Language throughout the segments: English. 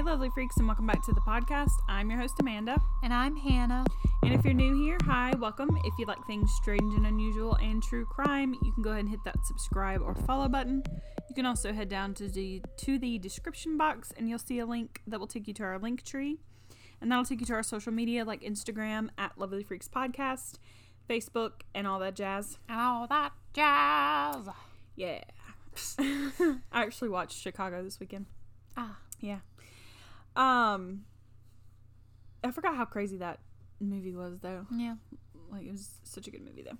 Hey, lovely freaks, and welcome back to the podcast. I'm your host, Amanda. And I'm Hannah. And if you're new here, hi, welcome. If you like things strange and unusual and true crime, you can go ahead and hit that subscribe or follow button. You can also head down to the to the description box and you'll see a link that will take you to our link tree. And that'll take you to our social media like Instagram at Lovely Freaks Podcast, Facebook, and all that jazz. And all that jazz. Yeah. I actually watched Chicago this weekend. Ah. Yeah. Um I forgot how crazy that movie was though. Yeah, Like it was such a good movie though.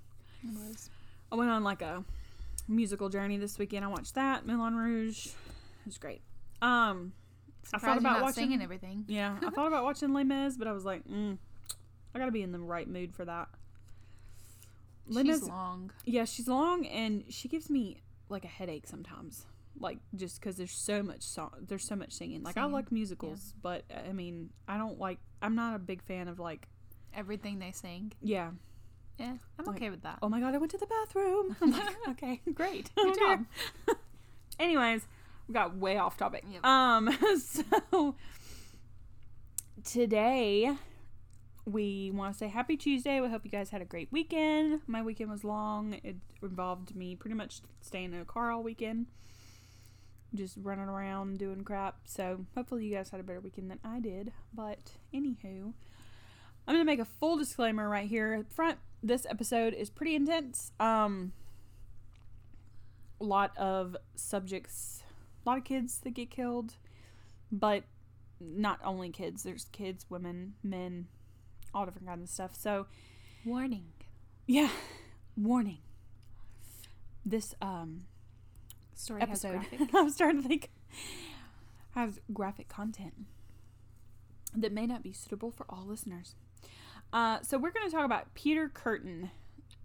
it was. I went on like a musical journey this weekend. I watched that, Moulin Rouge. It was great. Um I thought about watching singing everything. Yeah, I thought about watching Les Mis, but I was like, mm, I gotta be in the right mood for that. Les She's Mis, long. yeah, she's long and she gives me like a headache sometimes. Like just because there's so much song, there's so much singing. Like I like musicals, but I mean, I don't like. I'm not a big fan of like, Everything they sing. yeah. Yeah, I'm Like, okay with that. Oh my god, I went to the bathroom. I'm like, okay, great, Good job. Anyways, we got way off topic. Yep. Um, so today we want to say happy Tuesday. We hope you guys had a great weekend. My weekend was long. It involved me pretty much staying in a car all weekend, just running around doing crap. So hopefully you guys had a better weekend than I did. But anywho, I'm gonna make a full disclaimer right here up front. This episode is pretty intense. Um, a lot of subjects, a lot of kids that get killed, but not only kids. There's kids, women, men, all different kinds of stuff. So Warning. yeah, warning. This um Story episode, has graphic. I'm starting to think, has graphic content that may not be suitable for all listeners. Uh, so we're going to talk about Peter Kürten,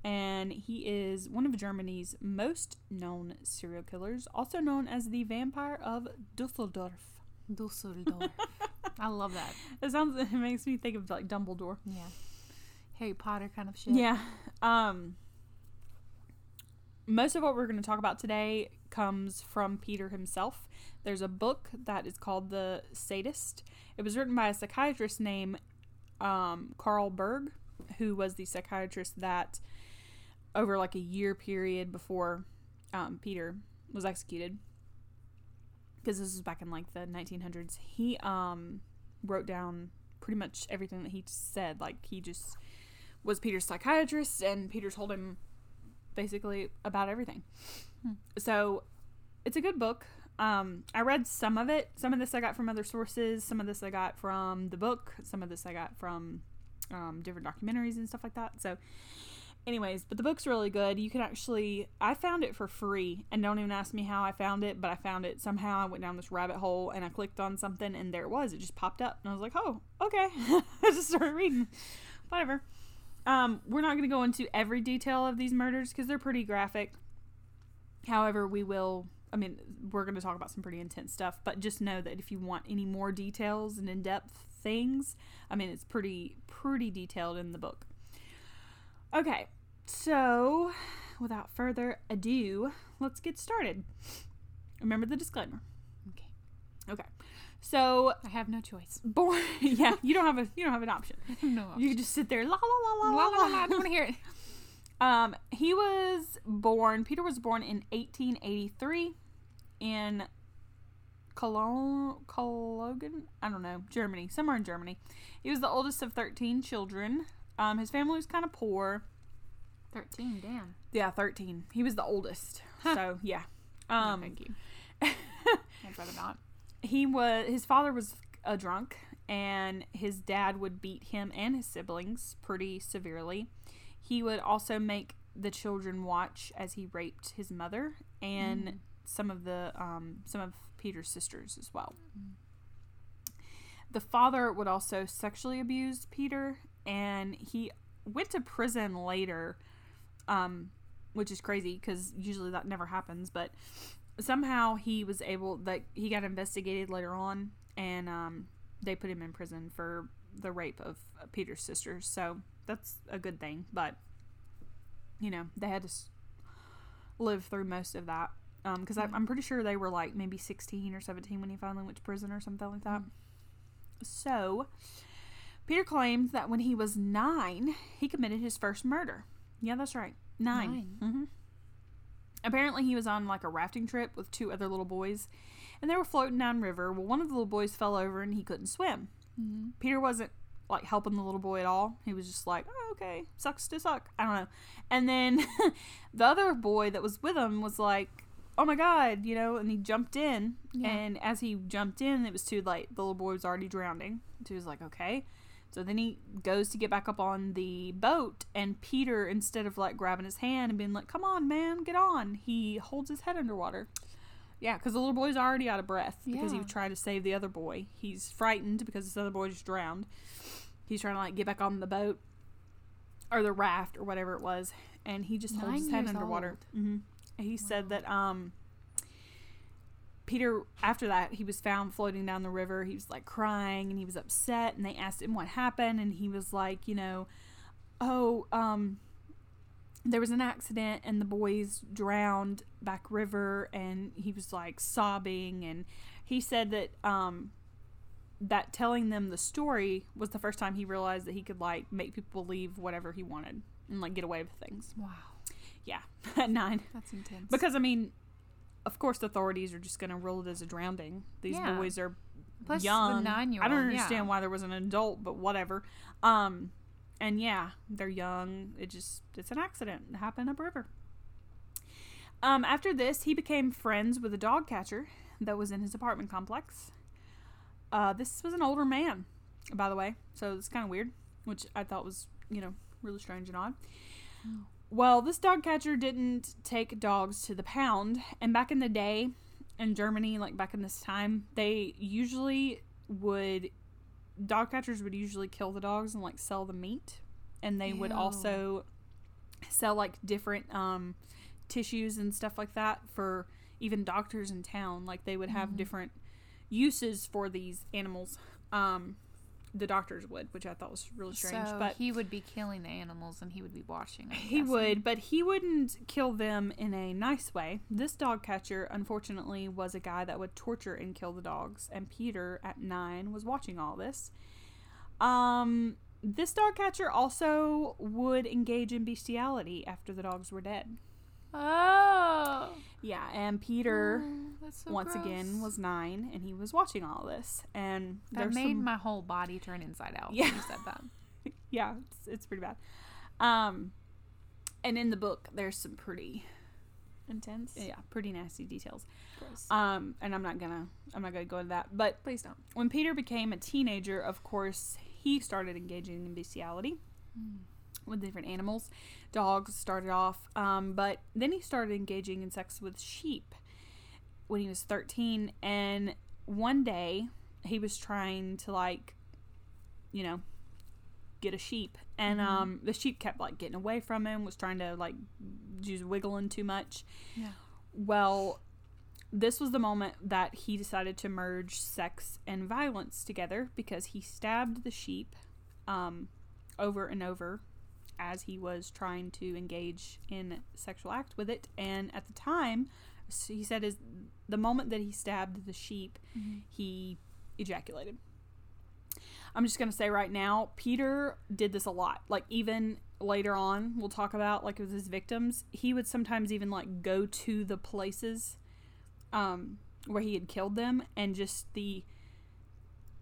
and he is one of Germany's most known serial killers, also known as the Vampire of Dusseldorf. Dusseldorf. I love that. It sounds. It makes me think of like Dumbledore. Yeah. Harry Potter kind of shit. Yeah. Um most of what we're going to talk about today comes from Peter himself. There's a book that is called The Sadist. It was written by a psychiatrist named um, Karl Berg, who was the psychiatrist that over like a year period before um, Peter was executed because this was back in like the 1900s. He um, wrote down pretty much everything that he said. Like he just was Peter's psychiatrist, and Peter told him basically about everything. Hmm. So it's a good book. Um, I read some of it. Some of this I got from other sources. Some of this I got from the book. Some of this I got from um, different documentaries and stuff like that. So, anyways, but the book's really good. You can actually, I found it for free, and don't even ask me how I found it, but I found it somehow. I went down this rabbit hole and I clicked on something, and there it was. It just popped up, and I was like, oh, okay. I just started reading. Whatever. Um, we're not going to go into every detail of these murders because they're pretty graphic. However, we will. I mean, we're going to talk about some pretty intense stuff, but just know that if you want any more details and in-depth things, I mean, it's pretty pretty detailed in the book. Okay, so without further ado, let's get started. Remember the disclaimer. Okay. Okay, so I have no choice. born. yeah, you don't have a you don't have an option. no. Option. You just sit there. La la la la La, la la, la, la. I don't want to hear it. Um, he was born. Peter was born in 1883 in Cologne, Cologne, I don't know, Germany, somewhere in Germany. He was the oldest of 13 children. Um, his family was kind of poor. 13, damn. Yeah, 13. He was the oldest. Huh. So, yeah. No, Um, thank you. I'd rather not. he was his father was a drunk and his dad would beat him and his siblings pretty severely. He would also make the children watch as he raped his mother and Mm. some of the um, some of Peter's sisters as well. Mm. The father would also sexually abuse Peter and he went to prison later um, which is crazy because usually that never happens but somehow he was able that he got investigated later on and um, they put him in prison for the rape of peter's sisters so that's a good thing but you know they had to live through most of that because Yeah. I'm pretty sure they were like maybe 16 or 17 when he finally went to prison or something like that So, Peter claims that when he was nine, he committed his first murder. Yeah, that's right. 9 Nine. Mm-hmm. Apparently, he was on like a rafting trip with two other little boys, and they were floating down river. Well, one of the little boys fell over and he couldn't swim. Mm-hmm. Peter wasn't like helping the little boy at all. He was just like, oh, okay, sucks to suck. I don't know. And then the other boy that was with him was like, oh my god, you know, and he jumped in. Yeah. And as he jumped in, it was too late. The little boy was already drowning. So he was like, okay. So then he goes to get back up on the boat, and Peter, instead of like grabbing his hand and being like, come on, man, get on, he holds his head underwater. Yeah, because the little boy's already out of breath because he Yeah. was trying to save the other boy. He's frightened because this other boy just drowned. He's trying to like get back on the boat or the raft or whatever it was, and he just holds his head underwater. hmm He said that um, Peter, after that, he was found floating down the river. He was like crying and he was upset, and they asked him what happened, and he was like, you know, oh, um, there was an accident and the boys drowned back river, and he was like sobbing, and he said that um, that telling them the story was the first time he realized that he could like make people believe whatever he wanted and like get away with things. Wow. Yeah, at nine. That's intense. Because I mean, of course, the authorities are just going to rule it as a drowning. These Yeah. boys are Plus young. the nine year old. I don't understand why there was an adult, but whatever. Um, and yeah, they're young. It just it's an accident. It happened upriver. Um, after this, he became friends with a dog catcher that was in his apartment complex. Uh, this was an older man, by the way, so it's kind of weird, which I thought was you know really strange and odd. Well, this dog catcher didn't take dogs to the pound, and back in the day, in Germany, like back in this time, they usually would dog catchers would usually kill the dogs and like sell the meat, and they would also sell like different um, tissues and stuff like that for even doctors in town. Like they would have Mhm. different uses for these animals. Um, the doctors would, which I thought was really strange. so but he would be killing the animals and he would be watching. I'm he guessing. would, but he wouldn't kill them in a nice way. This dog catcher, unfortunately, was a guy that would torture and kill the dogs, and Peter, at nine, was watching all this. Um, this dog catcher also would engage in bestiality after the dogs were dead. Oh. Yeah, and Peter, that's so once again, was nine, and he was watching all this. And That made some- my whole body turn inside out. Yeah. when you said that. yeah, it's, it's pretty bad. Um, and in the book, there's some pretty Intense. yeah pretty nasty details Gross. um and i'm not gonna i'm not gonna go into that but Please don't. when peter became a teenager of course he started engaging in bestiality with different animals dogs started off um but then he started engaging in sex with sheep when he was 13 and one day he was trying to like you know get a sheep and Mhm. um the sheep kept like getting away from him was trying to like just wiggling too much Yeah. well, this was the moment that he decided to merge sex and violence together because he stabbed the sheep um, over and over as he was trying to engage in sexual act with it. And at the time, he said, is the moment that he stabbed the sheep, Mhm. he ejaculated. I'm just gonna say right now, Peter did this a lot. Like even later on, we'll talk about like with his victims, he would sometimes even like go to the places um, where he had killed them, and just the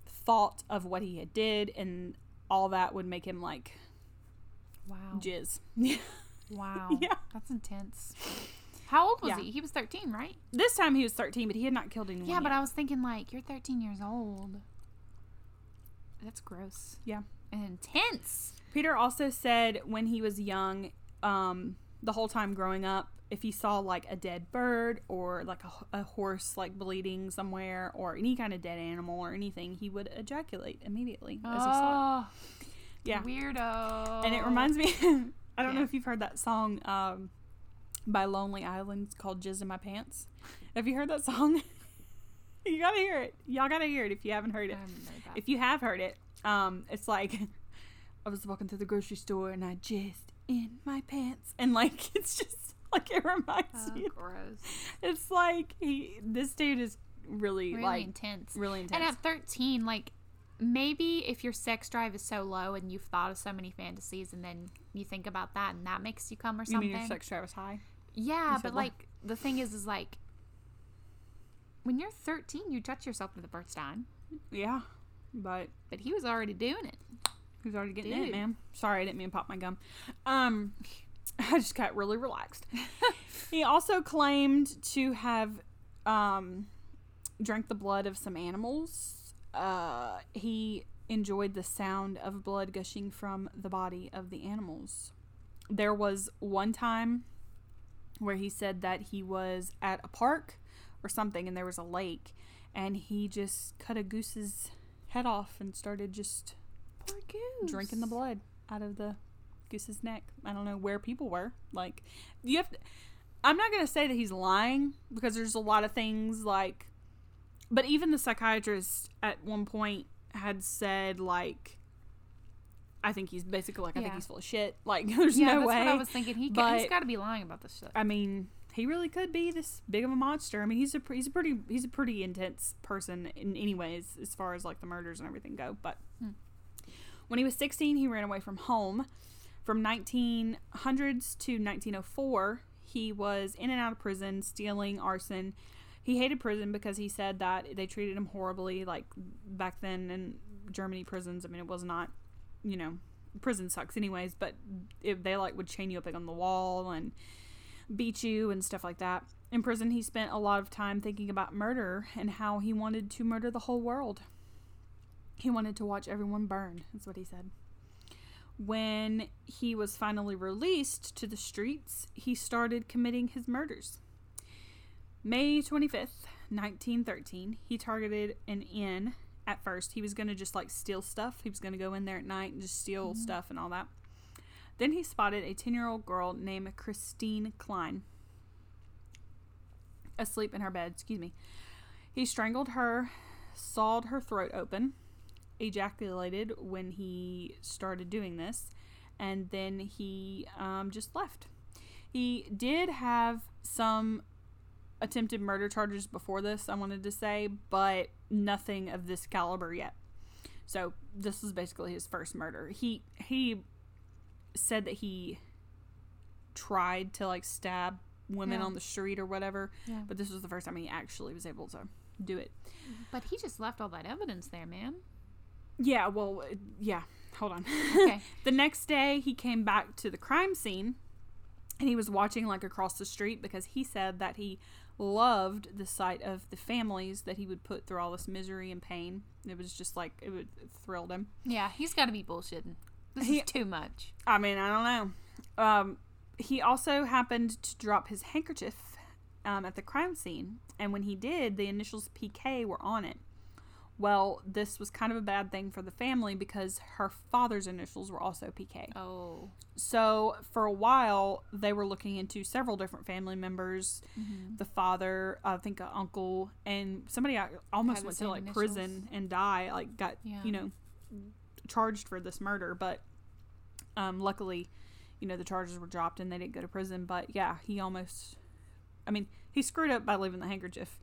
thought of what he had did and all that would make him like Wow. jizz. Wow. Yeah. That's intense. How old was Yeah. he? He was 13, right? this time he was 13, but he had not killed anyone. Yeah, but yet. I was thinking like you're 13 years old. That's gross. Yeah. And intense. Peter also said when he was young, um, the whole time growing up, if he saw like a dead bird or like a horse like bleeding somewhere or any kind of dead animal or anything, he would ejaculate immediately as he saw it. Oh, Yeah. Weirdo. And it reminds me, I don't know if you've heard that song um, by Lonely Island it's called Jizz in My Pants. Have you heard that song? you gotta hear it. Y'all gotta hear it if you haven't heard it. haven't heard. If you have heard it, um, it's like I was walking through the grocery store and I jizzed in my pants, and like it's just like it reminds Oh, me. gross. It's like he, this dude is really, Really like intense. really intense. And at 13, like maybe if your sex drive is so low and you've thought of so many fantasies and then you think about that and that makes you come or You something. mean your sex drive is high? Yeah, said but low. like the thing is, is like when you're 13, you touch yourself for the first time, Yeah, but but he was already doing it. Who's already getting it, Dude. man? Sorry, I didn't mean to pop my gum. Um, I just got really relaxed. he also claimed to have um, drank the blood of some animals. Uh, he enjoyed the sound of blood gushing from the body of the animals. There was one time where he said that he was at a park or something and there was a lake and he just cut a goose's head off and started just Poor goose. drinking the blood out of the goose's neck. I don't know where people were. Like, you have to. I'm not going to say that he's lying because there's a lot of things like. But even the psychiatrist at one point had said, like, I think he's basically like, I think Yeah. he's full of shit. Like, there's Yeah, no that's way. what I was thinking. He he's got to be lying about this shit. I mean, he really could be this big of a monster. I mean, he's a pre- he's a pretty he's a pretty intense person in anyways as far as like the murders and everything go. But Hmm. when he was 16, he ran away from home. From 1900s to 1904, he was in and out of prison, stealing, arson. He hated prison because he said that they treated him horribly. Like back then in Germany prisons, I mean, it was not, you know, prison sucks anyways. But if they like would chain you up like on the wall and beat you and stuff like that. In prison, he spent a lot of time thinking about murder and how he wanted to murder the whole world. He wanted to watch everyone burn, is what he said. When he was finally released to the streets, he started committing his murders. May 25th, 1913, he targeted an inn. At first, he was going to just like steal stuff. He was going to go in there at night and just steal stuff and all that. Then he spotted a 10 year old girl named Christine Klein asleep in her bed. Excuse me. He strangled her, sawed her throat open, ejaculated when he started doing this, and then he um, just left. He did have some attempted murder charges before this, I wanted to say, but nothing of this caliber yet. So this was basically his first murder. He he said that he tried to like stab women Yeah. on the street or whatever, Yeah. but this was the first time he actually was able to do it. But he just left all that evidence there, man. Yeah, well, uh, yeah. Hold on. Okay. the next day, he came back to the crime scene and he was watching like across the street because he said that he loved the sight of the families that he would put through all this misery and pain. It was just like it would it thrilled him. Yeah, he's got to be bullshitting. This He- is too much. I mean, I don't know. Um, he also happened to drop his handkerchief um, at the crime scene, and when he did, the initials PK were on it. Well, this was kind of a bad thing for the family because her father's initials were also PK. Oh. So for a while, they were looking into several different family members. Mm-hmm. The father, I think, an uncle, and somebody I almost Had went to like initials. prison and die. Like got Yeah. you know charged for this murder, but um, luckily, you know the charges were dropped and they didn't go to prison. But yeah, he almost. I mean, he screwed up by leaving the handkerchief.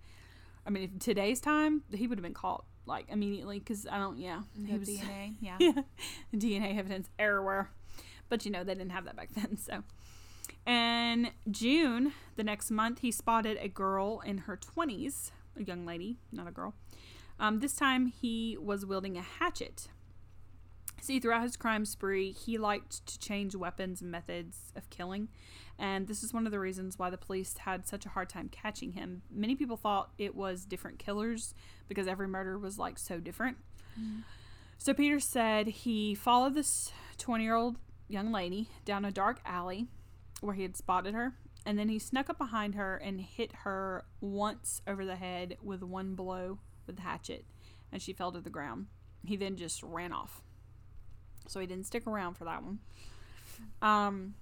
I mean, if today's time, he would have been caught like immediately because I don't. Yeah, The he was DNA. Yeah. yeah, DNA evidence everywhere. But you know, they didn't have that back then. So, in June, the next month, he spotted a girl in her 20s, a young lady, not a girl. Um, this time, he was wielding a hatchet. See, throughout his crime spree, he liked to change weapons and methods of killing. And this is one of the reasons why the police had such a hard time catching him. Many people thought it was different killers because every murder was like so different. Mm-hmm. So Peter said he followed this 20 year old young lady down a dark alley where he had spotted her, and then he snuck up behind her and hit her once over the head with one blow with the hatchet, and she fell to the ground. He then just ran off. So he didn't stick around for that one. Um,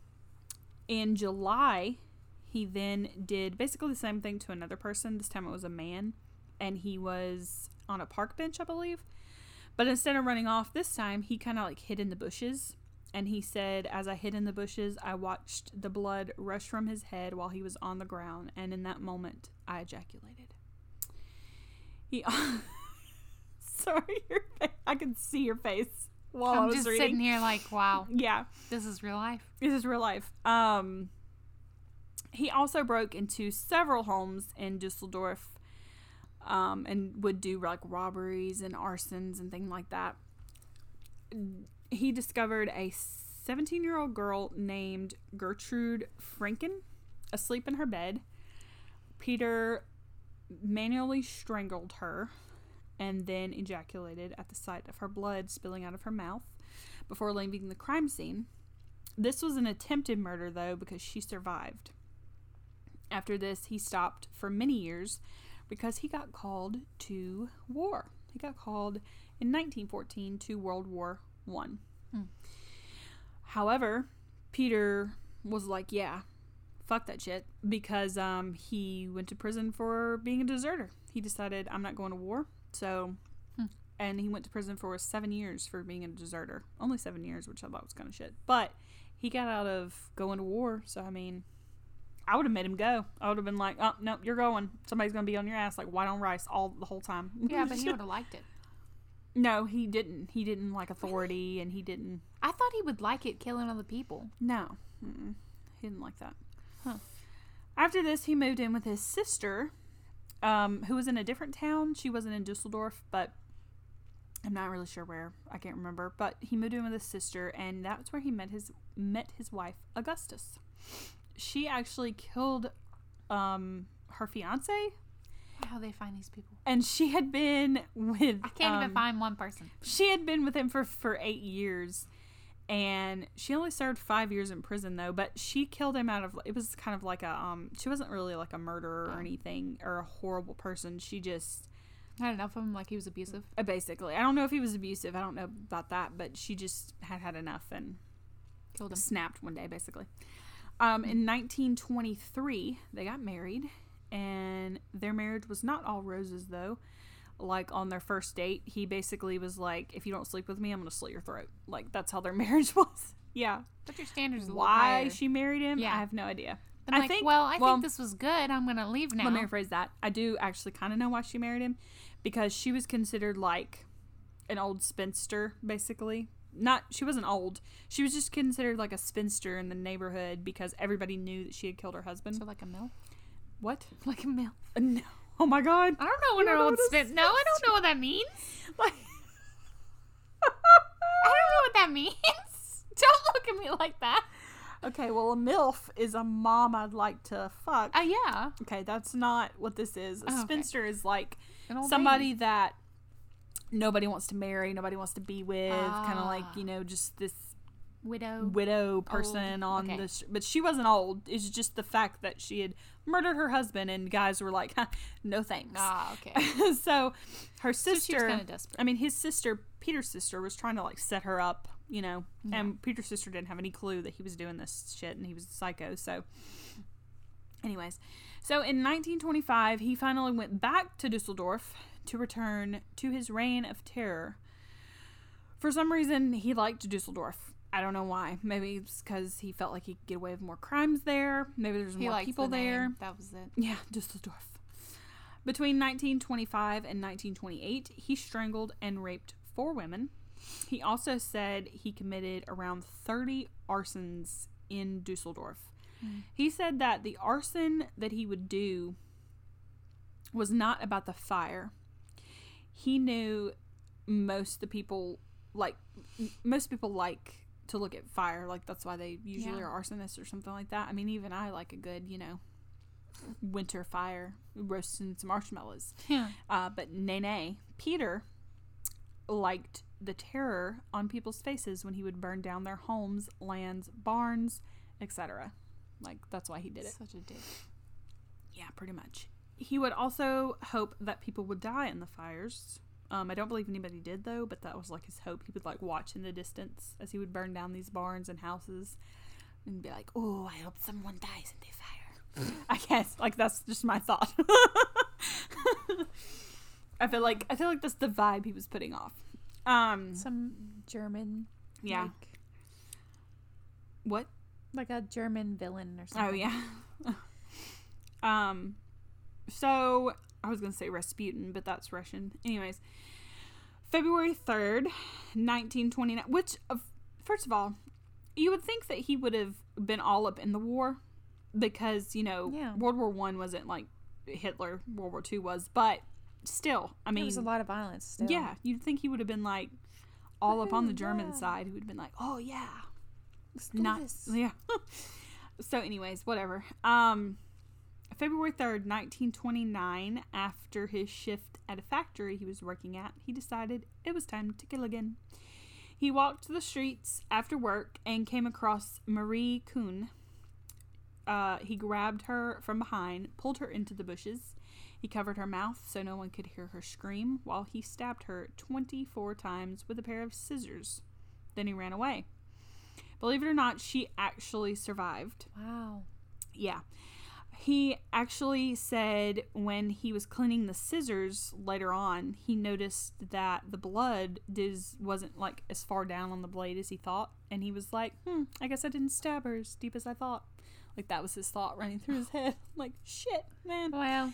in July, he then did basically the same thing to another person. This time it was a man, and he was on a park bench, I believe. But instead of running off this time, he kind of like hid in the bushes. And he said, As I hid in the bushes, I watched the blood rush from his head while he was on the ground. And in that moment, I ejaculated. He. so Sorry, your face. I can see your face while I I'm was just reading. sitting here like, wow, Yeah, this is real life. this is real life. Um, he also broke into several homes in Dusseldorf, um, and would do like robberies and arsons and things like that. He discovered a 17 year old girl named Gertrude Franken asleep in her bed. Peter manually strangled her and then ejaculated at the sight of her blood spilling out of her mouth before leaving the crime scene. This was an attempted murder, though, because she survived. After this, he stopped for many years because he got called to war. He got called in 1914 to World War One. However, Peter was like, "Yeah, fuck that shit," because um, he went to prison for being a deserter. He decided, "I'm not going to war," so. Hmm. And he went to prison for seven years for being a deserter. Only seven years, which I thought was kind of shit. But he got out of going to war, so I mean, I would have made him go. I would have been like, "Oh no, you're going. Somebody's gonna be on your ass like white on rice all the whole time." Yeah, but he would have liked it. no, he didn't. He didn't like authority, and he didn't. I thought he would like it killing other people. No, Mm-mm. he didn't like that. Huh. After this, he moved in with his sister, um, who was in a different town. She wasn't in Dusseldorf, but I'm not really sure where. I can't remember. But he moved in with his sister, and that's where he met his met his wife, Augustus. She actually killed um, her fiance, How they find these people? and she had been with. I can't um, even find one person. she had been with him for for eight years and she only served five years in prison though but she killed him out of it was kind of like a um she wasn't really like a murderer or Oh. anything or a horrible person she just Had enough of him, like he was abusive. uh, basically i don't know if he was abusive i don't know about that but she just had had enough and Killed him. snapped one day basically um, in 1923 they got married and their marriage was not all roses though like on their first date he basically was like if you don't sleep with me i'm gonna slit your throat. Like that's how their marriage was. Yeah. But your standards why she married him Yeah. i have no idea. Been I like, think- well, I well- think this was good. I'm gonna leave now. let me rephrase that. I do actually kind of know why she married him because she was considered like an old spinster basically. Not she wasn't old. She was just considered like a spinster in the neighborhood because everybody knew that she had killed her husband. So like a mill, what? Like a mill. Uh, no oh my god I don't know what You an old spin. No, I don't know what that means. like I don't know what that means. don't look at me like that. okay well a milf is a mom i'd like to fuck Oh yeah, okay that's not what this is a Oh, okay. spinster is like somebody lady. that nobody wants to marry nobody wants to be with kind of like Ah. you know just this widow. widow person on okay. the sh- but she wasn't old it's just the fact that she had murdered her husband and guys were like no thanks. Ah, okay. so her So sister kind of desperate. i mean his sister peter's sister was trying to like set her up you know and peter's sister didn't have any clue that he was doing this shit and he was a psycho so. Anyways so in 1925 he finally went back to dusseldorf to return to his reign of terror. For some reason he liked dusseldorf i don't know why maybe it's because he felt like he could get away with more crimes there maybe there's he more people the there That was it. yeah, Dusseldorf. Between 1925 and 1928, he strangled and raped four women. He also said he committed around 30 arsons in Dusseldorf. Mm. He said that the arson that he would do was not about the fire. He knew most of the people like most people like to look at fire like that's why they usually Yeah. are arsonists or something like that. I mean even I like a good, you know, winter fire roasting some marshmallows. Yeah. Uh, but Nene, Peter, liked the terror on people's faces when he would burn down their homes, lands, barns, etc. Like, that's why he did it. Such a dick. Yeah, pretty much. He would also hope that people would die in the fires. Um, I don't believe anybody did, though, but that was like his hope. He would like watch in the distance as he would burn down these barns and houses and be like, oh, I hope someone dies in the fire. I guess. Like, that's just my thought. I feel like I feel like that's the vibe he was putting off. Um, Some German. yeah. Like, What? like a German villain or something. Oh yeah. um so I was gonna say Rasputin, but that's Russian. Anyways. February 3rd, 1929, which, uh, first of all, you would think that he would have been all up in the war because, you know, Yeah. World War One wasn't like Hitler, World War Two was, but still, I mean There was a lot of violence. Still. yeah, you'd think he would have been like all up on the German yeah. side. He would have been like, oh, yeah. Let's Not, yeah. so, anyways, whatever. Um, February 3rd, 1929, after his shift at a factory he was working at, he decided it was time to kill again. He walked the streets after work and came across Marie Kuhn. Uh, he grabbed her from behind, pulled her into the bushes. He covered her mouth so no one could hear her scream while he stabbed her 24 times with a pair of scissors. Then he ran away. Believe it or not, she actually survived. Wow. Yeah. He actually said when he was cleaning the scissors later on, he noticed that the blood dis- wasn't like as far down on the blade as he thought. And he was like, hmm, I guess I didn't stab her as deep as I thought. Like that was his thought running through his head. like, shit, man. Well,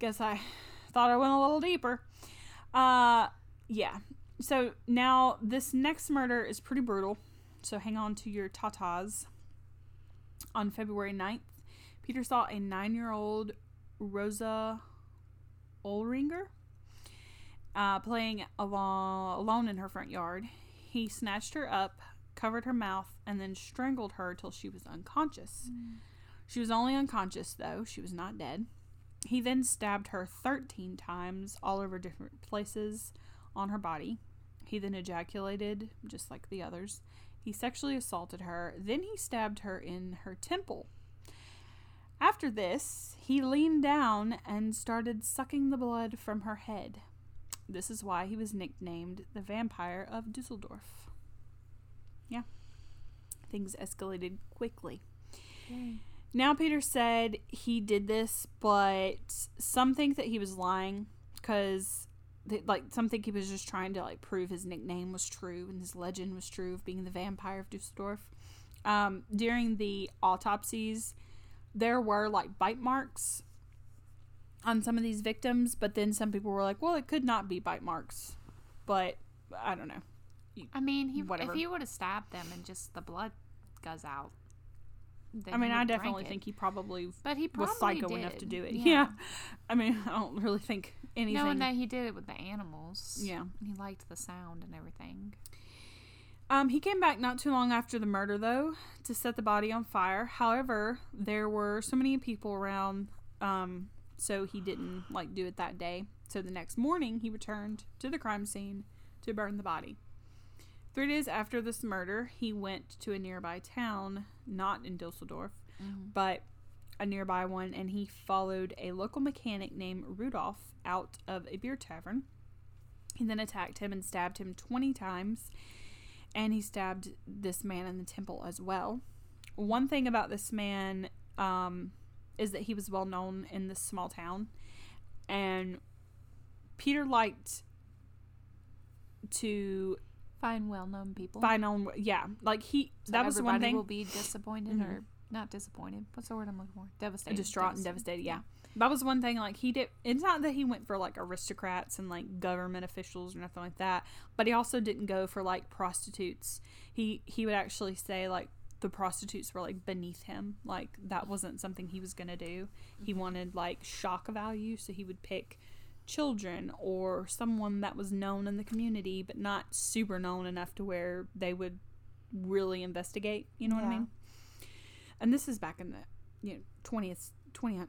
Guess I thought I went a little deeper. Uh, yeah. So now this next murder is pretty brutal. So hang on to your tatas. On February 9th, Peter saw a nine year old Rosa Olringer uh, playing along, alone in her front yard. He snatched her up, covered her mouth, and then strangled her till she was unconscious. She was only unconscious, though. She was not dead. He then stabbed her 13 times, all over different places on her body. He then ejaculated, just like the others. He sexually assaulted her. Then he stabbed her in her temple. After this, he leaned down and started sucking the blood from her head. This is why he was nicknamed the Vampire of Dusseldorf. Yeah. Things escalated quickly. Now, Peter said he did this, but some think that he was lying because, like, some think he was just trying to like prove his nickname was true and his legend was true of being the vampire of Dusseldorf. Um, during the autopsies, there were like bite marks on some of these victims, but then some people were like, "Well, it could not be bite marks," but I don't know. I mean, he Whatever. if he would have stabbed them and just the blood goes out. then I mean, I definitely think he probably But he was probably psycho did. enough to do it. Yeah. I mean, I don't really think anything. Knowing that he did it with the animals. Yeah. And he liked the sound and everything. Um, he came back not too long after the murder, though, to set the body on fire. However, there were so many people around, um, so he didn't like do it that day. So the next morning, he returned to the crime scene to burn the body. Three days after this murder, he went to a nearby town, not in Dusseldorf, but a nearby one, and he followed a local mechanic named Rudolph out of a beer tavern. He then attacked him and stabbed him 20 times and he stabbed this man in the temple as well. One thing about this man um, is that he was well known in this small town, and Peter liked to Find well-known people. find on. Yeah, like he So that was one thing. will be disappointed Mhm. or not disappointed. What's the word I'm looking for? Devastated. distraught and devastated. Yeah, that was one thing. Like he did. It's not that he went for like aristocrats and like government officials or nothing like that, but he also didn't go for like prostitutes. He he would actually say like the prostitutes were like beneath him. Like that wasn't something he was gonna do. He mm-hmm. wanted like shock value, so he would pick children or someone that was known in the community but not super known enough to where they would really investigate you know what i mean and this is back in the you know 20th 20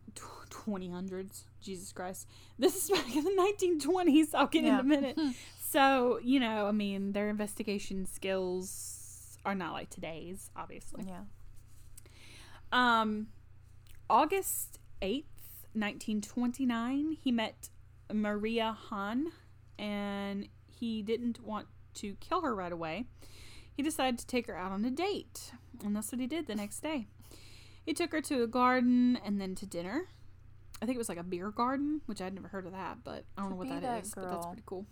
2000s jesus christ this is back in the 1920s i'll get in a minute so you know i mean their investigation skills are not like today's obviously Yeah. um, August 8th, 1929, he met Maria Hahn and he didn't want to kill her right away. He decided to take her out on a date, and that's what he did the next day. He took her to a garden and then to dinner. I think it was like a beer garden, which I'd never heard of that, but I don't know what be that is. that But that's pretty cool.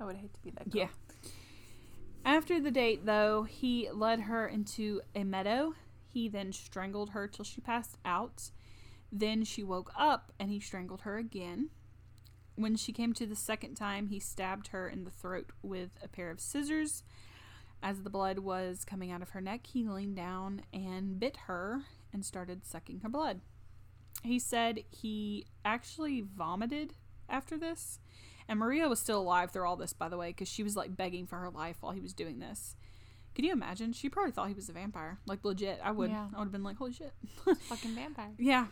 I would hate to be that. Girl. Yeah. After the date, though, he led her into a meadow. He then strangled her till she passed out. Then she woke up and he strangled her again. When she came to the second time, he stabbed her in the throat with a pair of scissors. As the blood was coming out of her neck, he leaned down and bit her and started sucking her blood. He said he actually vomited after this. And Maria was still alive through all this, by the way, because she was like begging for her life while he was doing this. Can you imagine? She probably thought he was a vampire. Like, legit. I would. Yeah. I would have been like, holy shit. Fucking vampire. Yeah.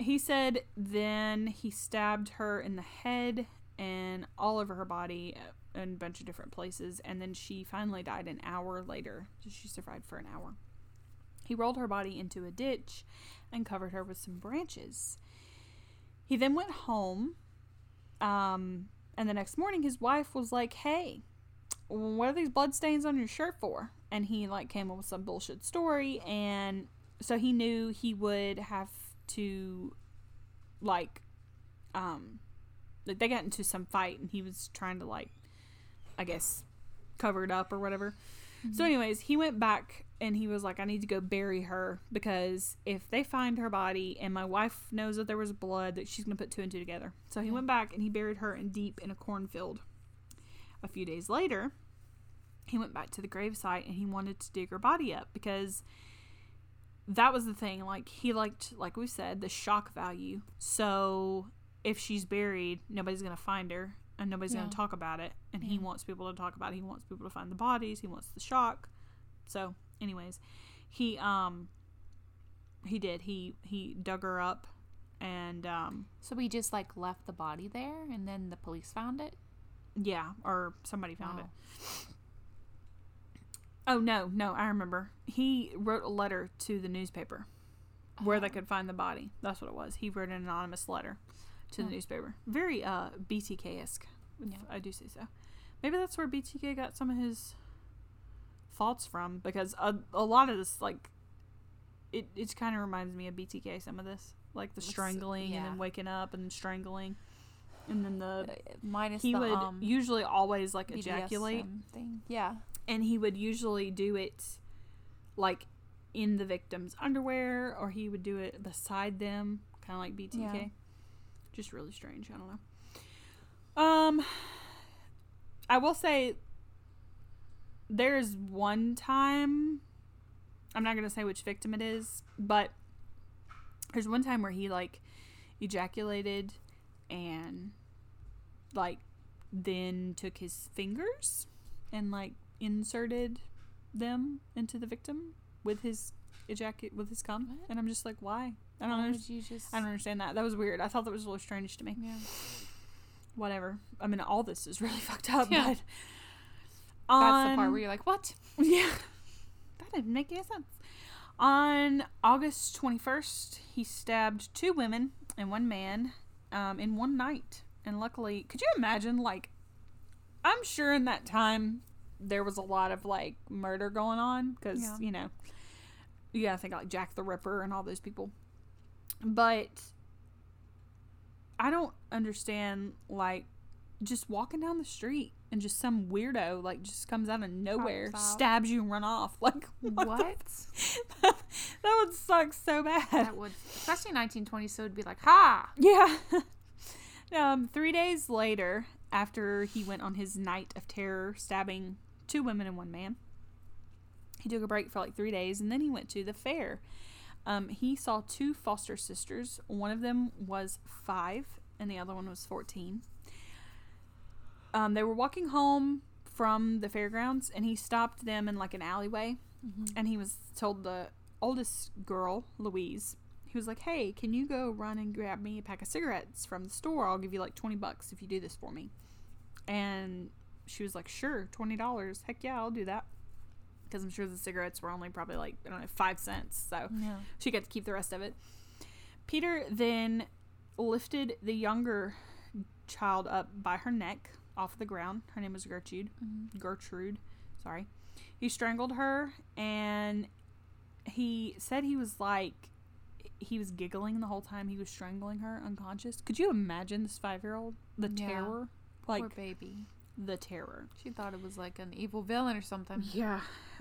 He said then he stabbed her in the head and all over her body a bunch of different places. And then she finally died an hour later. She survived for an hour. He rolled her body into a ditch and covered her with some branches. He then went home. Um, and the next morning, his wife was like, Hey, what are these blood stains on your shirt for? And he like came up with some bullshit story. And so he knew he would have to like um like they got into some fight and he was trying to like i guess covered up or whatever. So mm-hmm. anyways he went back and he was like i need to go bury her because if they find her body and my wife knows that there was blood that she's going to put two and two together. So he went back and he buried her in deep in a cornfield. A few days later he went back to the gravesite and he wanted to dig her body up because that was the thing like he liked like we said the shock value. So if she's buried nobody's gonna find her and nobody's Yeah. gonna talk about it and he wants people to talk about it he wants people to find the bodies he wants the shock so anyways he um he did he he dug her up and um So we just like left the body there, and then the police found it. yeah or somebody found Wow. it oh no no i remember he wrote a letter to the newspaper where they Oh. could find the body. That's what it was. He wrote an anonymous letter to the newspaper. Very uh, BTK esque, Yeah. I do say so. Maybe that's where BTK got some of his thoughts from because a, a lot of this, like, it, it kind of reminds me of BTK, some of this. Like the strangling and then waking up and strangling. And then the. Uh, minus He the would um, usually always, like, ejaculate. Thing. Yeah. and he would usually do it like in the victim's underwear or he would do it beside them kind of like btk Yeah. Just really strange i don't know. Um i will say there's one time i'm not gonna say which victim it is but there's one time where he like ejaculated and like then took his fingers and like inserted them into the victim with his ejaculate with his cum. What? and i'm just like why i don't know just? i don't understand that that was weird i thought that was really strange to me Yeah. whatever i mean all this is really fucked up Yeah. but That's the part where you're like, what? yeah. That didn't make any sense. On August 21st, he stabbed two women and one man um, in one night. And luckily, could you imagine, like, I'm sure in that time there was a lot of, like, murder going on because, Yeah. you know, you gotta think like Jack the Ripper and all those people. But I don't understand, like, just walking down the street and just some weirdo like just comes out of nowhere, stabs you, and run off. Like what? What? f- that would suck so bad. that would, especially 1920, so it'd be like, ha! Yeah. um, three days later, after he went on his night of terror, stabbing two women and one man, he took a break for like three days, and then he went to the fair. Um, he saw two foster sisters. One of them was five, and the other one was fourteen. Um, they were walking home from the fairgrounds, and he stopped them in like an alleyway and he was told the oldest girl, Louise, he was like, "Hey, can you go run and grab me a pack of cigarettes from the store? I'll give you like twenty bucks if you do this for me." And she was like, "Sure, twenty dollars. Heck yeah, I'll do that." Because I'm sure the cigarettes were only probably like I don't know five cents, so Yeah. she got to keep the rest of it. Peter then lifted the younger child up by her neck off the ground. Her name was Gertrude. Mm-hmm. Gertrude, sorry. He strangled her and he said he was like he was giggling the whole time he was strangling her unconscious. Could you imagine this 5-year-old? The Yeah. terror? Poor baby. the terror. She thought it was like an evil villain or something. Yeah.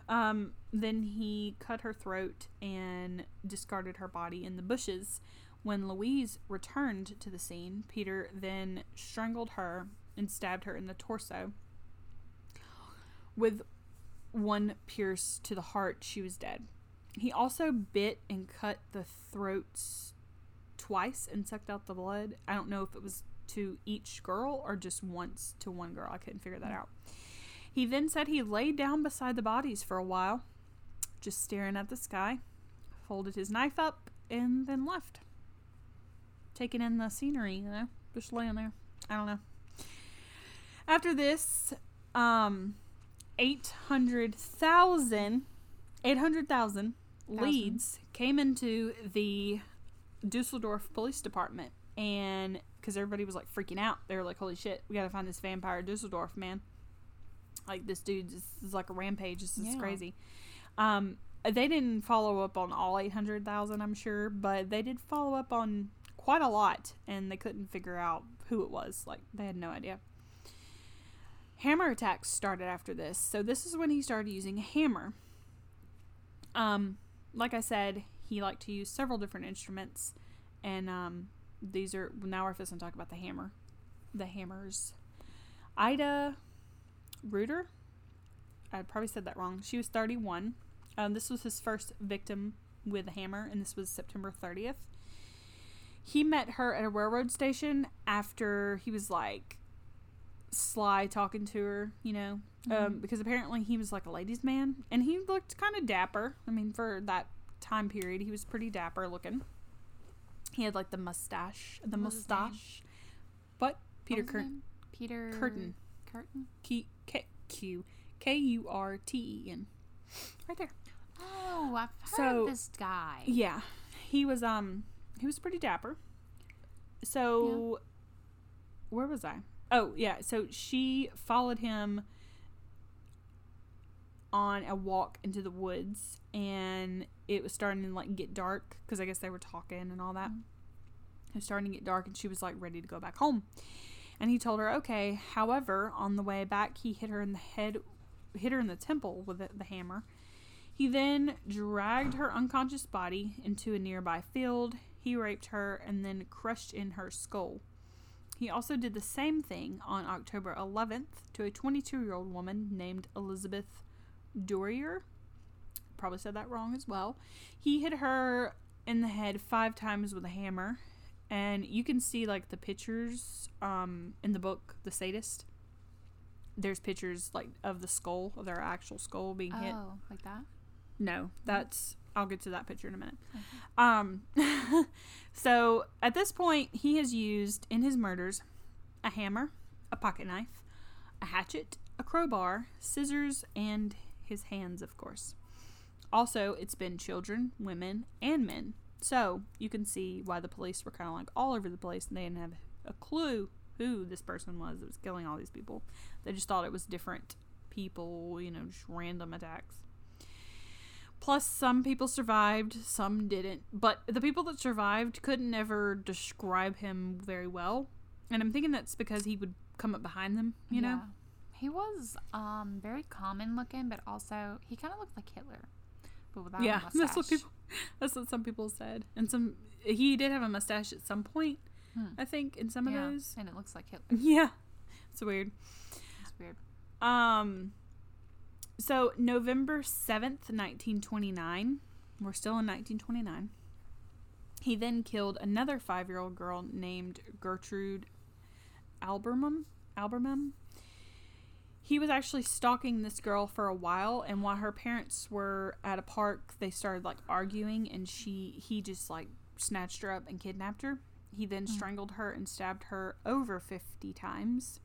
Um, then he cut her throat and discarded her body in the bushes When Louise returned to the scene, Peter then strangled her and stabbed her in the torso. With one pierce to the heart, she was dead. He also bit and cut the throats twice and sucked out the blood. I don't know if it was to each girl or just once to one girl. I couldn't figure that out. He then said he lay down beside the bodies for a while, just staring at the sky, folded his knife up, and then left. Taking in the scenery, you know, just laying there. I don't know. After this, um, 800,000 800,000 leads came into the Dusseldorf Police Department and because everybody was like freaking out, they were like, "Holy shit, we gotta find this vampire Dusseldorf man!" Like this dude this is like a rampage. This is Yeah. crazy. Um, they didn't follow up on all eight hundred thousand, I'm sure, but they did follow up on quite a lot, and they couldn't figure out who it was. Like they had no idea. Hammer attacks started after this, so this is when he started using a hammer. Um, like I said, he liked to use several different instruments, and um, these are now we're supposed to talk about the hammer, the hammers. Ida Reuter, I probably said that wrong. She was 31. Um, this was his first victim with a hammer, and this was September 30th. He met her at a railroad station after he was like sly talking to her, you know, um, because apparently he was like a ladies' man, and he looked kind of dapper. I mean, for that time period, he was pretty dapper looking. He had like the mustache, the What was his name? mustache. What? Peter Kürten. Peter Kürten. Kürten. K K Q K U R T E N. Right there. Oh, I've heard So- of this guy. Yeah, he was um he was pretty dapper. So where was I? Oh yeah, so she followed him on a walk into the woods, and it was starting to like get dark because I guess they were talking and all that. Mhm. It was starting to get dark, and she was like ready to go back home. And he told her, okay. However, on the way back, he hit her in the head, hit her in the temple with the, the hammer. He then dragged her unconscious body into a nearby field. He raped her and then crushed in her skull. He also did the same thing on October 11th to a 22 year old woman named Elizabeth Dörrier. Probably said that wrong as well. He hit her in the head five times with a hammer. And you can see like the pictures um, in the book, The Sadist. There's pictures like of the skull, of their actual skull being hit. Oh, like that. No, that's I'll get to that picture in a minute. Um so at this point he has used in his murders a hammer, a pocket knife, a hatchet, a crowbar, scissors, and his hands, of course. Also, it's been children, women, and men. So you can see why the police were kind of like all over the place and they didn't have a clue who this person was that was killing all these people. They just thought it was different people, you know, just random attacks. Plus, some people survived, some didn't. But the people that survived couldn't ever describe him very well. And I'm thinking that's because he would come up behind them, you know? He was um very common looking, but also he kind of looked like Hitler, but without yeah, that's what people. That's what some people said. And some he did have a mustache at some point, Hmm. I think, in some yeah, of those. and it looks like Hitler. Yeah, it's weird. It's weird. Um, so November seventh, nineteen twenty nine. We're still in nineteen twenty nine. He then killed another five year old girl named Gertrude Albermum. Albermum. He was actually stalking this girl for a while, and while her parents were at a park, they started like arguing, and she he just like snatched her up and kidnapped her. He then hmm. strangled her and stabbed her over fifty times.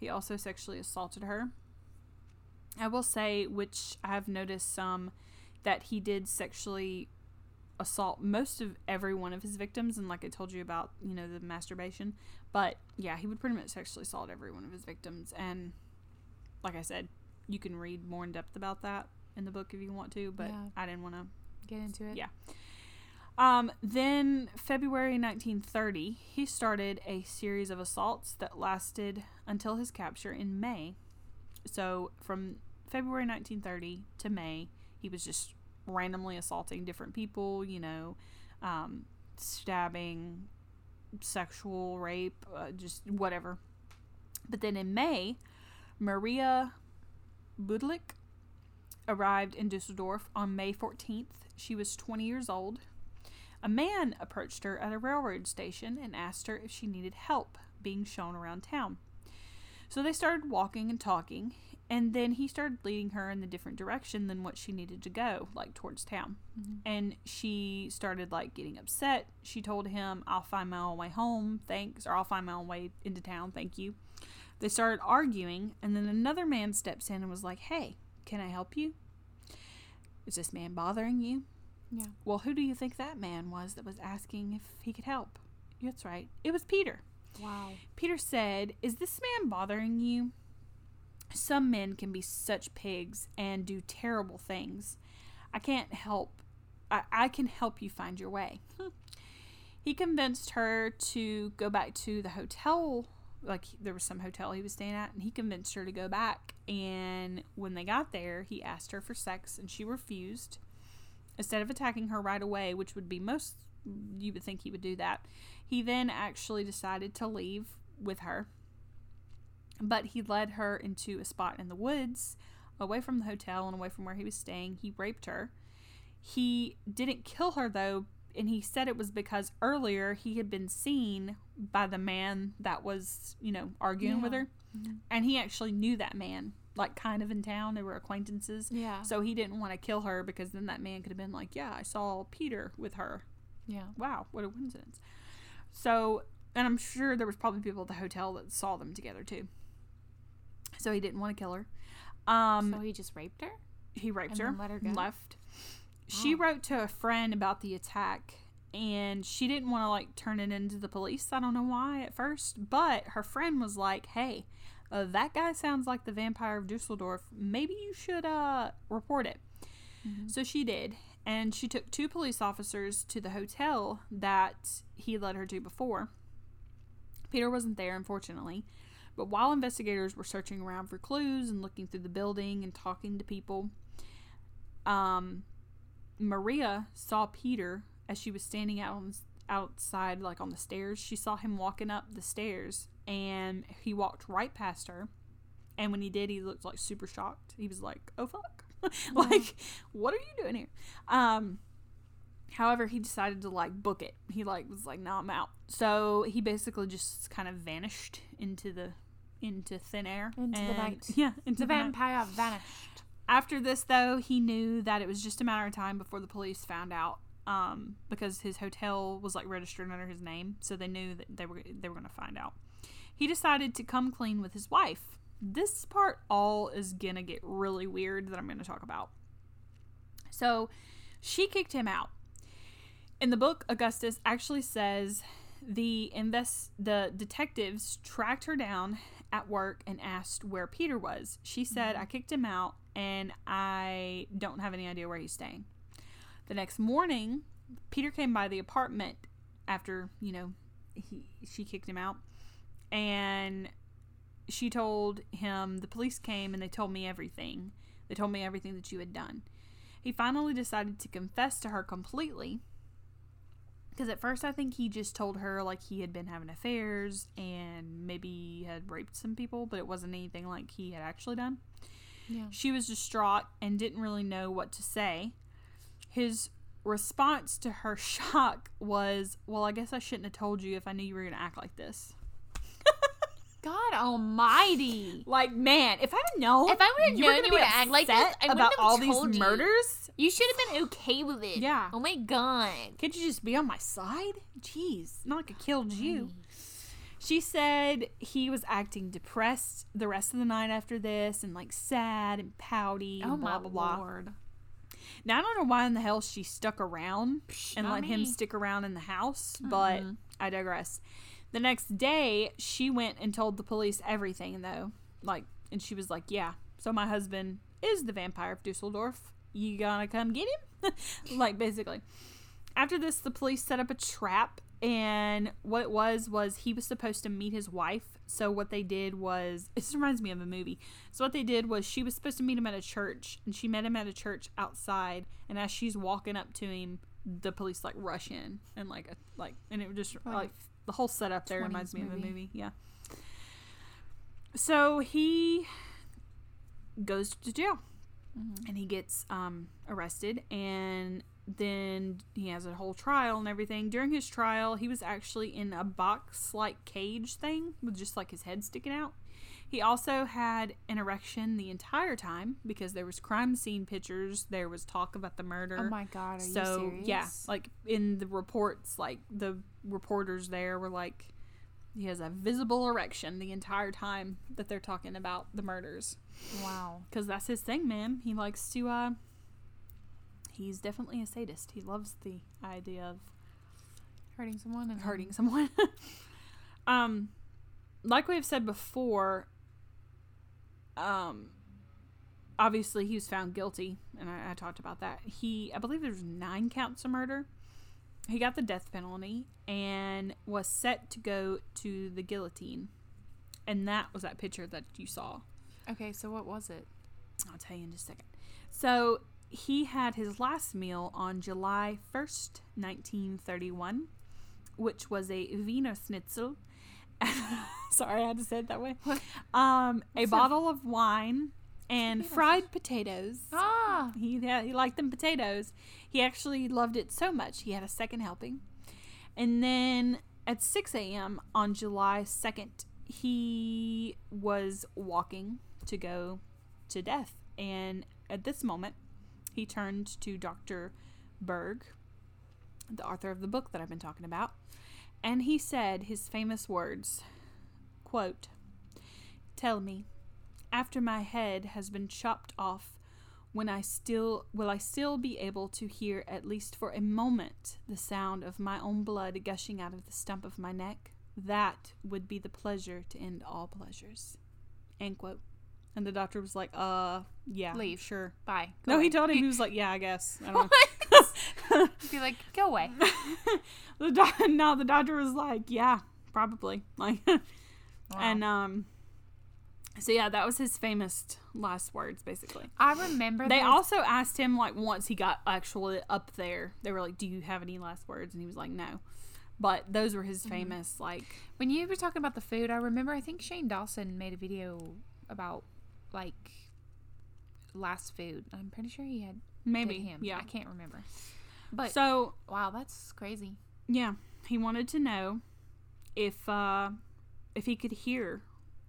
He also sexually assaulted her. I will say, which I have noticed some, that he did sexually assault most of every one of his victims, and like I told you about, you know, the masturbation. But yeah, he would pretty much sexually assault every one of his victims, and like I said, you can read more in depth about that in the book if you want to, but Yeah. I didn't want to Get into it. Yeah. Um, then, February 1930, he started a series of assaults that lasted until his capture in May. So, from February 1930 to May, he was just randomly assaulting different people, you know, um, stabbing, sexual rape, uh, just whatever. But then in May, Maria Budlick arrived in Dusseldorf on May 14th. She was 20 years old. A man approached her at a railroad station and asked her if she needed help being shown around town. So they started walking and talking, and then he started leading her in the different direction than what she needed to go, like towards town. Mm-hmm. And she started like getting upset. She told him, "I'll find my own way home, thanks," or "I'll find my own way into town, thank you." They started arguing, and then another man steps in and was like, "Hey, can I help you? Is this man bothering you?" Yeah. Well, who do you think that man was that was asking if he could help? That's right. It was Peter. Wow. Peter said, Is this man bothering you? Some men can be such pigs and do terrible things. I can't help. I, I can help you find your way. he convinced her to go back to the hotel. Like, there was some hotel he was staying at, and he convinced her to go back. And when they got there, he asked her for sex, and she refused. Instead of attacking her right away, which would be most, you would think he would do that, he then actually decided to leave with her. But he led her into a spot in the woods, away from the hotel and away from where he was staying. He raped her. He didn't kill her, though, and he said it was because earlier he had been seen by the man that was, you know, arguing with Yeah. her. And he actually knew that man, like kind of in town. They were acquaintances. Yeah. So he didn't want to kill her because then that man could have been like, Yeah, I saw Peter with her. Yeah. Wow, what a coincidence. So, and I'm sure there was probably people at the hotel that saw them together too. So he didn't want to kill her. Um, so he just raped her? he raped and her, let her go? left. She Wow. wrote to a friend about the attack, and she didn't want to like turn it into the police. I don't know why at first, but her friend was like, "Hey, uh, that guy sounds like the vampire of Dusseldorf. Maybe you should uh report it." Mm-hmm. So she did, and she took two police officers to the hotel that he led her to before. Peter wasn't there, unfortunately, but while investigators were searching around for clues and looking through the building and talking to people, um, Maria saw Peter as she was standing out on, outside, like on the stairs. She saw him walking up the stairs, and he walked right past her. And when he did, he looked like super shocked. He was like, "Oh fuck." like what are you doing here um however he decided to like book it he like was like no i'm out so he basically just kind of vanished into the into thin air Into the night. yeah into The the night. vampire vanished. After this though he knew that it was just a matter of time before the police found out um because his hotel was like registered under his name so they knew that they were they were going to find out. He decided to come clean with his wife. This part all is gonna get really weird that i'm gonna talk about. So she kicked him out. In the book augustus actually says the invest the detectives tracked her down at work and asked where peter was. She said i kicked him out and i don't have any idea where he's staying. The next morning peter came by the apartment after you know he she kicked him out and she told him the police came and they told me everything. They told me everything that you had done. He finally decided to confess to her completely because at first I think he just told her like he had been having affairs and maybe had raped some people, but it wasn't anything like he had actually done. Yeah. She was distraught and didn't really know what to say. His response to her shock was, Well, I guess I shouldn't have told you if I knew you were going to act like this. God almighty. Like, man, if I'd have known, If I you were known gonna you be act like this, I about have all these you. murders, You should have been okay with it. Yeah. Oh my god. Could you just be on my side? Jeez, not like I killed you. She said he was acting depressed the rest of the night after this and like sad and pouty and Oh blah blah blah. lord. Now I don't know why in the hell she stuck around and not let him stick around in the house, but I digress. The next day, she went and told the police everything though. Like and she was like, "Yeah, so my husband is the vampire of Dusseldorf. You gonna come get him?" like basically. After this, the police set up a trap, and what it was was he was supposed to meet his wife. So what they did was this reminds me of a movie. So what they did was she was supposed to meet him at a church, and she met him at a church outside. And as she's walking up to him, the police like rush in and like a, like and it just Like like the whole setup there reminds me of a movie. movie. Yeah. So he goes to jail Mhm. and he gets um, arrested and then he has a whole trial and everything during his trial he was actually in a box like cage thing with just like his head sticking out he also had an erection the entire time because there was crime scene pictures there was talk about the murder Oh my god, are so you serious? yeah like in the reports like the reporters there were like he has a visible erection the entire time that they're talking about the murders wow. because that's his thing, man. He likes to. uh He's definitely a sadist. He loves the idea of Hurting someone and hurting someone. um, like we've said before, um, obviously he was found guilty, and I, I talked about that. He, I believe, there's nine counts of murder. He got the death penalty and was set to go to the guillotine, and that was that picture that you saw. Okay, so what was it? I'll tell you in just a second. So he had his last meal on July 1st, 1931, which was a Wiener Schnitzel. Sorry, I had to say it that way. Um, a a- bottle of wine and fried potatoes. Ah, He yeah, he liked them potatoes. He actually loved it so much he had a second helping. And then at 6 a.m. on July 2nd, he was walking to go to death. And at this moment, he turned to Dr. Berg, the author of the book that I've been talking about, and he said his famous words, quote, "Tell me, after my head has been chopped off, when I still will I still be able to hear at least for a moment the sound of my own blood gushing out of the stump of my neck? That would be the pleasure to end all pleasures." End quote. And the doctor was like, "Uh, yeah, Leave. sure." bye. No, he told him he was like, "Yeah, I guess." I don't know. Be like, go away. the doc- no, the doctor was like, "Yeah, probably." Like, and um, so yeah, that was his famous last words, basically. I remember They there's- also asked him like once he got actually up there, they were like, "Do you have any last words?" And he was like, "No." But those were his famous like. when you were talking about the food. I remember I think Shane Dawson made a video about like last food. I'm pretty sure he had Maybe, him. yeah. I can't remember. But So wow, that's crazy. Yeah, he wanted to know if uh if he could hear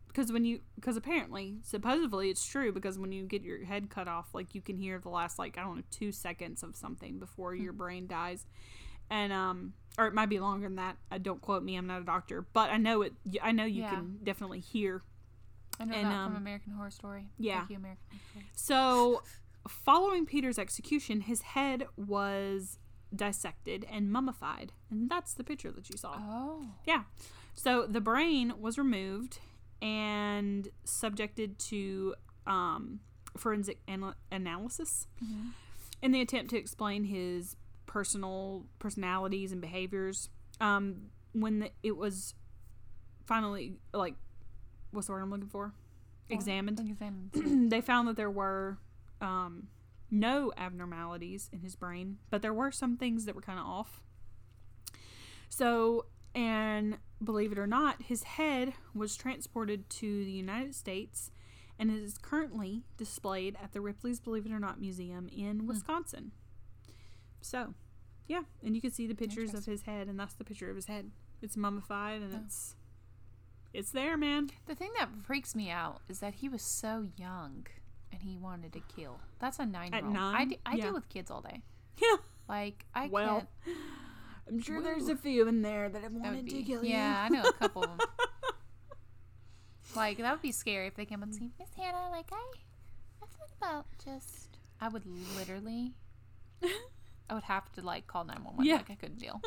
because when you because apparently supposedly it's true because when you get your head cut off like you can hear the last like I don't know 2 seconds of something before your brain dies. And um or it might be longer than that. I don't quote me, I'm not a doctor, but I know it I know you Yeah. can definitely hear I know And, that um, from American Horror Story. yeah. Thank you, American Story. So, following Peter's execution, his head was dissected and mummified. And that's the picture that you saw. Oh, Yeah. So, the brain was removed and subjected to um, forensic anal- analysis Mhm. in the attempt to explain his personal personalities and behaviors. Um, when the, it was finally, like, what's the word I'm looking for? Examined Examined. they found that there were um, no abnormalities in his brain, but there were some things that were kind of off. So, and believe it or not, his head was transported to the United States and is currently displayed at the Ripley's Believe It or Not Museum in Wisconsin. So, yeah, and you can see the pictures of his head, and that's the picture of his head. It's mummified, and Oh. it's it's there, man. The thing that freaks me out is that he was so young and he wanted to kill. That's a nine year old. I, nine? de- I Yeah. deal with kids all day. Yeah. Like, I Well, can't. I'm sure there's a few in there that have wanted to kill yeah, I know a couple of them. like, that would be scary if they came up and see Miss Hannah. Like, I, I thought about just. I would literally. I would have to like call nine one one. Yeah. Like I couldn't deal.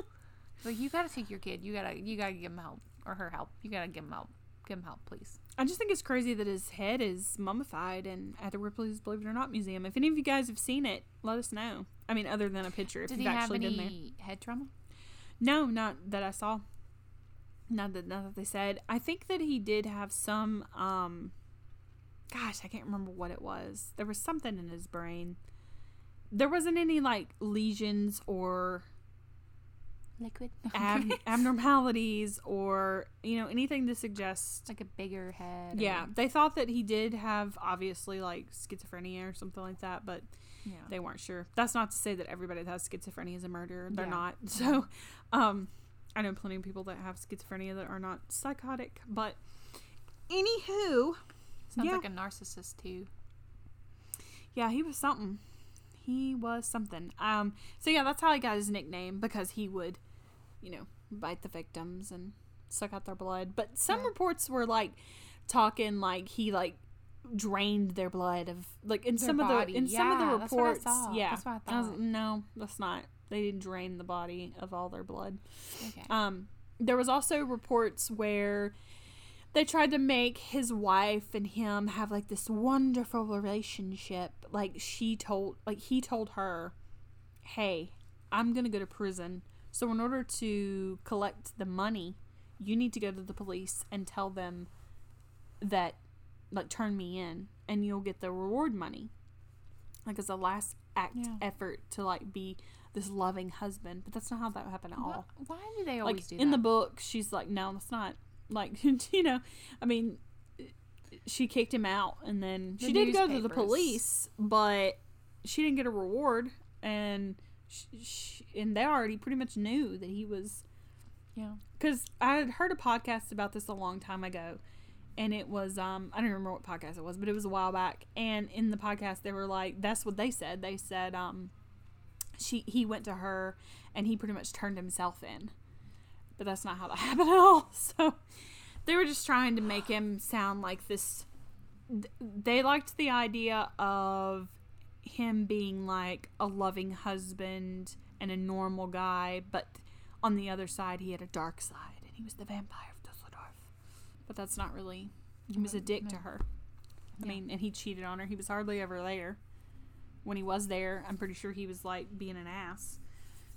Like you gotta take your kid. You gotta you gotta give him help or her help. You gotta give him help. Give him help, please. I just think it's crazy that his head is mummified and at the Ripley's Believe It or Not Museum. If any of you guys have seen it, let us know. I mean, other than a picture, if Did you've he have actually been there. any head trauma? No, not that I saw. Not that, not that they said. I think that he did have some. um Gosh, I can't remember what it was. There was something in his brain there wasn't any like lesions or Liquid. ab- abnormalities or you know anything to suggest like a bigger head. yeah or- they thought that he did have obviously like schizophrenia or something like that but yeah. they weren't sure that's not to say that everybody that has schizophrenia is a murderer they're Yeah. not so um i know plenty of people that have schizophrenia that are not psychotic but anywho Sounds yeah. like a narcissist too. yeah he was something he was something um so yeah that's how he got his nickname because he would you know bite the victims and suck out their blood but some Yeah. reports were like talking like he like drained their blood of like in Their some of the body. in some of the Yeah, that's what I reports yeah That's what I I was- no that's not they didn't drain the body of all their blood Okay. um, there was also reports where they tried to make his wife and him have like this wonderful relationship. Like she told, like he told her, "Hey, I'm gonna go to prison. So in order to collect the money, you need to go to the police and tell them that, like, turn me in, and you'll get the reward money." Like as a last act Yeah. effort to like be this loving husband, but that's not how that happened at all Wh- Why do they like always do that? in the book she's like no that's not like you know i mean she kicked him out and then The she did go to the police but she didn't get a reward and sh sh and they already pretty much knew that he was yeah. because i had heard a podcast about this a long time ago and it was um i don't remember what podcast it was but it was a while back and in the podcast they were like that's what they said. They said um she he went to her and he pretty much turned himself in. But that's not how that happened at all. So they were just trying to make him sound like this they liked the idea of him being like a loving husband and a normal guy but on the other side he had a dark side and he was the vampire of Dusseldorf. But that's not really he was a dick to her. I Yeah. mean and he cheated on her. He was hardly ever there. When he was there I'm pretty sure he was like being an ass.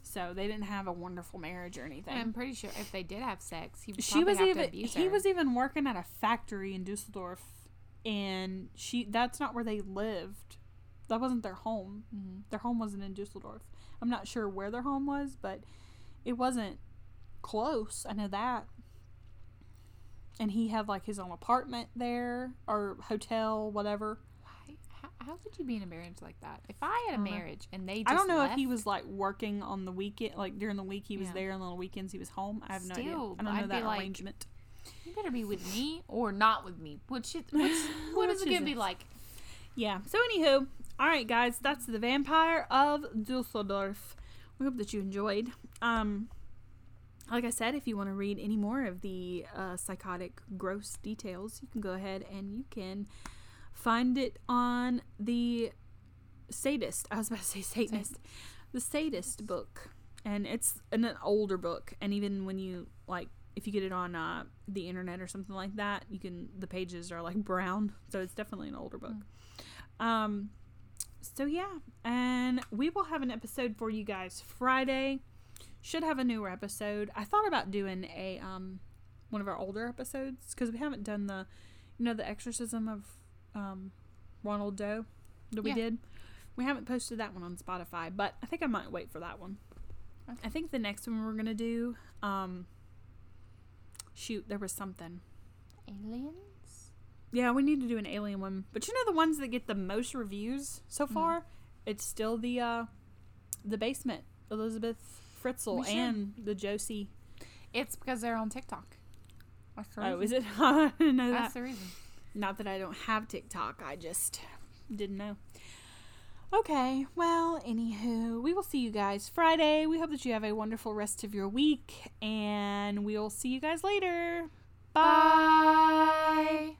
So they didn't have a wonderful marriage or anything. I'm pretty sure if they did have sex, he she was have to even he was even working at a factory in Dusseldorf and she that's not where they lived that wasn't their home Mhm. their home wasn't in Dusseldorf I'm not sure where their home was but it wasn't close I know that and he had like his own apartment there or hotel whatever Why? How, how could you be in a marriage like that? If I had a know. marriage and they just I don't know if he was like working on the weekend like during the week he was Yeah. there and on the weekends he was home I have no idea I don't know I'd that like- arrangement you better be with me or not with me. Which what's, what is it gonna be like? Yeah. So anywho, all right, guys, that's the Vampire of Dusseldorf. We hope that you enjoyed. Um, like I said, if you want to read any more of the uh, psychotic, gross details, you can go ahead and you can find it on the Sadist. I was about to say Satanist. The Sadist book, and it's an, an older book. And even when you like, if you get it on uh, the internet or something like that, you can. The pages are like brown, so it's definitely an older book. Um, so yeah, and we will have an episode for you guys Friday. Should have a newer episode. I thought about doing a um one of our older episodes because we haven't done the you know the exorcism of um Ronald Doe that we Yeah. did. We haven't posted that one on Spotify, but I think I might wait for that one. Okay. I think the next one we're gonna do um shoot there was something Aliens? Yeah, we need to do an alien one. But you know the ones that get the most reviews so Mm. far? It's still the uh the basement. Elizabeth should. and the Josie. It's because they're on TikTok. That's the Oh, is it? I didn't know That's that. the reason. Not that I don't have TikTok, I just didn't know. Okay, well, anywho, we will see you guys Friday. We hope that you have a wonderful rest of your week, and we'll see you guys later. Bye. Bye.